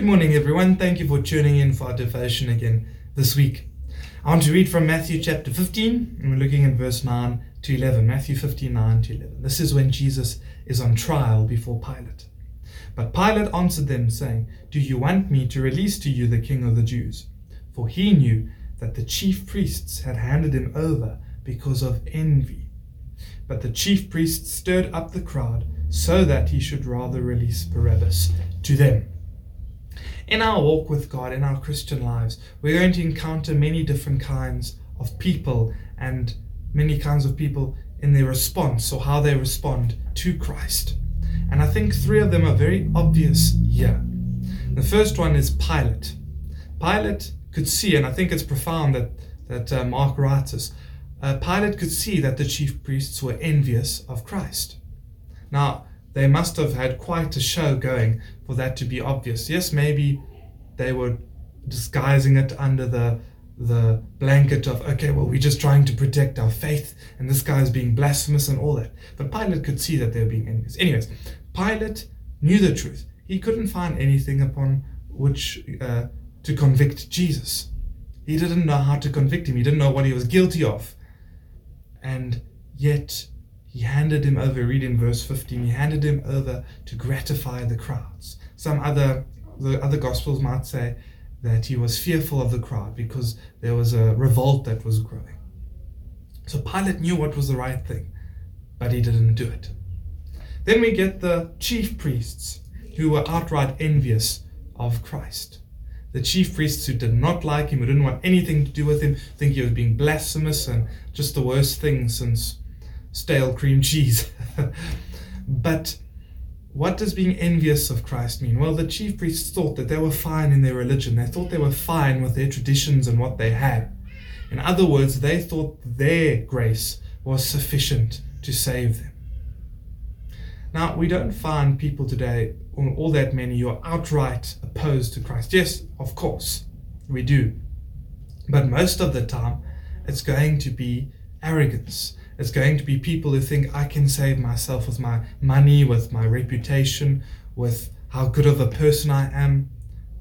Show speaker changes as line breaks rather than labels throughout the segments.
Good morning, everyone. Thank you for tuning in for our devotion again this week. I want to read from Matthew chapter 15, and we're looking at verse 9 to 11. Matthew 15, 9 to 11. This is when Jesus is on trial before Pilate. But Pilate answered them, saying, Do you want me to release to you the king of the Jews? For he knew that the chief priests had handed him over because of envy. But the chief priests stirred up the crowd so that he should rather release Barabbas to them. In our walk with God, in our Christian lives, we're going to encounter many different kinds of people and many kinds of people in their response or how they respond to Christ. And I think three of them are very obvious here. The first one is Pilate. Pilate could see, and I think it's profound that, that uh, Mark writes this, uh, Pilate could see that the chief priests were envious of Christ. Now, they must have had quite a show going for that to be obvious. Yes, maybe they were disguising it under the the blanket of okay, well, we're just trying to protect our faith, and this guy is being blasphemous and all that. But Pilate could see that they were being envious. Anyways, Pilate knew the truth. He couldn't find anything upon which uh, to convict Jesus. He didn't know how to convict him. He didn't know what he was guilty of. And yet he handed him over, read in verse 15, he handed him over to gratify the crowds. Some other, the other gospels might say that he was fearful of the crowd because there was a revolt that was growing. So Pilate knew what was the right thing, but he didn't do it. Then we get the chief priests who were outright envious of Christ. The chief priests who did not like him, who didn't want anything to do with him, think he was being blasphemous and just the worst thing since stale cream cheese. but what does being envious of Christ mean? Well, the chief priests thought that they were fine in their religion. They thought they were fine with their traditions and what they had. In other words, they thought their grace was sufficient to save them. Now, we don't find people today, all that many, who are outright opposed to Christ. Yes, of course, we do. But most of the time, it's going to be arrogance. It's going to be people who think I can save myself with my money, with my reputation, with how good of a person I am.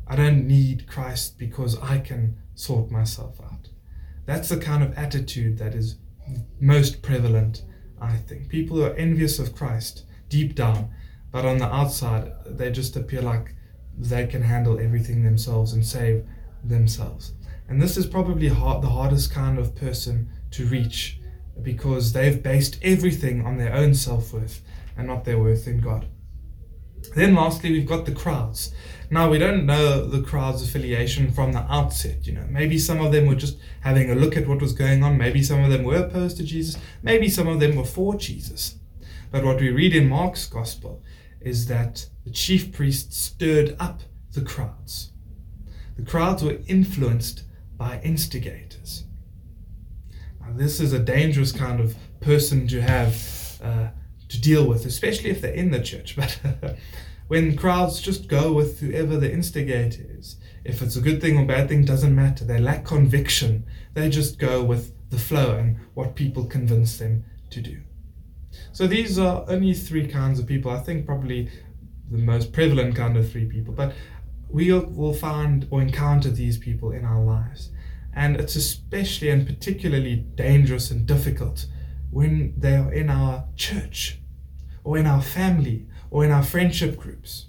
I don't need Christ because I can sort myself out. That's the kind of attitude that is most prevalent, I think. People who are envious of Christ deep down, but on the outside, they just appear like they can handle everything themselves and save themselves. And this is probably hard, the hardest kind of person to reach because they've based everything on their own self worth and not their worth in God. Then, lastly, we've got the crowds. Now, we don't know the crowd's affiliation from the outset. You know, maybe some of them were just having a look at what was going on. Maybe some of them were opposed to Jesus. Maybe some of them were for Jesus. But what we read in Mark's gospel is that the chief priests stirred up the crowds. The crowds were influenced by instigators. This is a dangerous kind of person to have uh, to deal with, especially if they're in the church. But when crowds just go with whoever the instigator is, if it's a good thing or bad thing, doesn't matter. They lack conviction. They just go with the flow and what people convince them to do. So these are only three kinds of people. I think probably the most prevalent kind of three people. But we will find or encounter these people in our lives. And it's especially and particularly dangerous and difficult when they are in our church or in our family or in our friendship groups.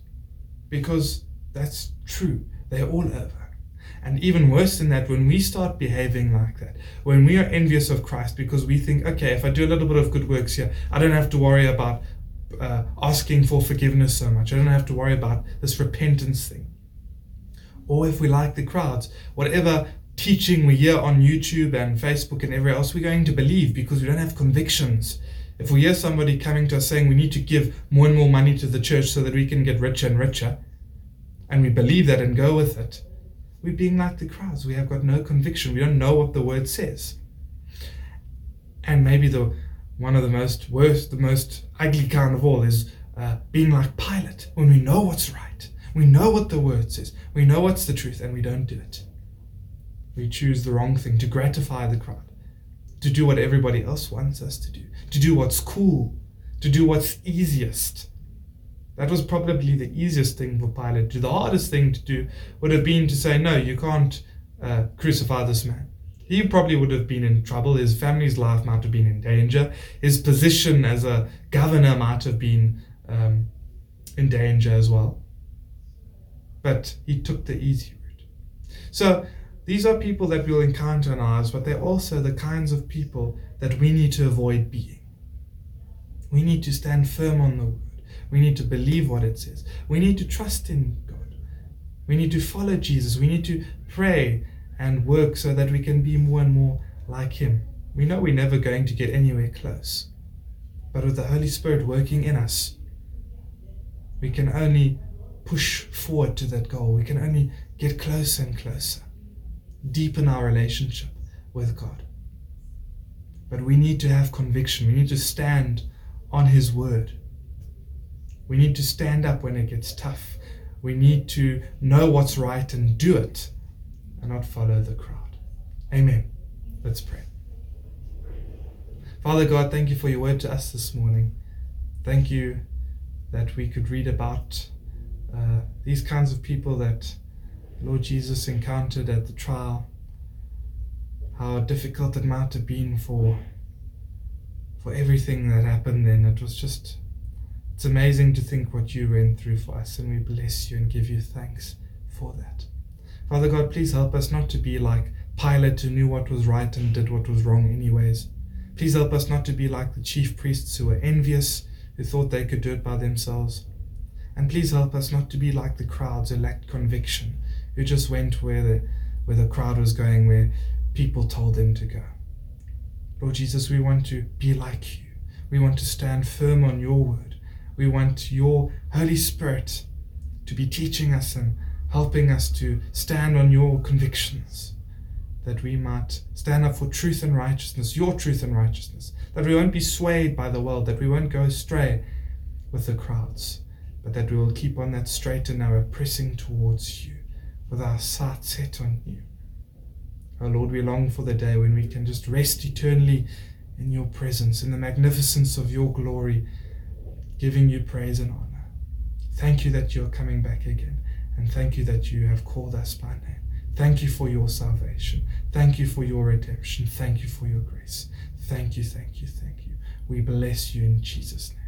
Because that's true, they're all over. And even worse than that, when we start behaving like that, when we are envious of Christ because we think, okay, if I do a little bit of good works here, I don't have to worry about uh, asking for forgiveness so much. I don't have to worry about this repentance thing. Or if we like the crowds, whatever teaching we hear on YouTube and Facebook and everywhere else, we're going to believe because we don't have convictions. If we hear somebody coming to us saying we need to give more and more money to the church so that we can get richer and richer, and we believe that and go with it, we're being like the crowds. We have got no conviction. We don't know what the word says. And maybe the one of the most worst, the most ugly kind of all is uh, being like Pilate when we know what's right. We know what the word says. We know what's the truth, and we don't do it we choose the wrong thing to gratify the crowd, to do what everybody else wants us to do, to do what's cool, to do what's easiest. That was probably the easiest thing for Pilate to do. The hardest thing to do would have been to say, no, you can't uh, crucify this man. He probably would have been in trouble. His family's life might have been in danger. His position as a governor might have been um, in danger as well. But he took the easy route. So these are people that we'll encounter in our lives, but they're also the kinds of people that we need to avoid being. We need to stand firm on the word. We need to believe what it says. We need to trust in God. We need to follow Jesus. We need to pray and work so that we can be more and more like Him. We know we're never going to get anywhere close. But with the Holy Spirit working in us, we can only push forward to that goal. We can only get closer and closer, deepen our relationship with God. But we need to have conviction. We need to stand on His word. We need to stand up when it gets tough. We need to know what's right and do it and not follow the crowd. Amen. Let's pray. Father God, thank you for your word to us this morning. Thank you that we could read about uh, these kinds of people that Lord Jesus encountered at the trial. How difficult it might have been for for everything that happened then. It was just, it's amazing to think what you went through for us, and we bless you and give you thanks for that. Father God, please help us not to be like Pilate who knew what was right and did what was wrong, anyways. Please help us not to be like the chief priests who were envious, who thought they could do it by themselves. And please help us not to be like the crowds who lacked conviction, who just went where the, where the crowd was going, where people told them to go. Lord Jesus, we want to be like you. We want to stand firm on your word. We want your Holy Spirit to be teaching us and helping us to stand on your convictions, that we might stand up for truth and righteousness, your truth and righteousness, that we won't be swayed by the world, that we won't go astray with the crowds, but that we will keep on that straight and narrow, pressing towards you, with our sights set on you. Oh Lord, we long for the day when we can just rest eternally in your presence, in the magnificence of your glory, giving you praise and honor. Thank you that you're coming back again, and thank you that you have called us by name. Thank you for your salvation. Thank you for your redemption. Thank you for your grace. Thank you, thank you, thank you. We bless you in Jesus' name.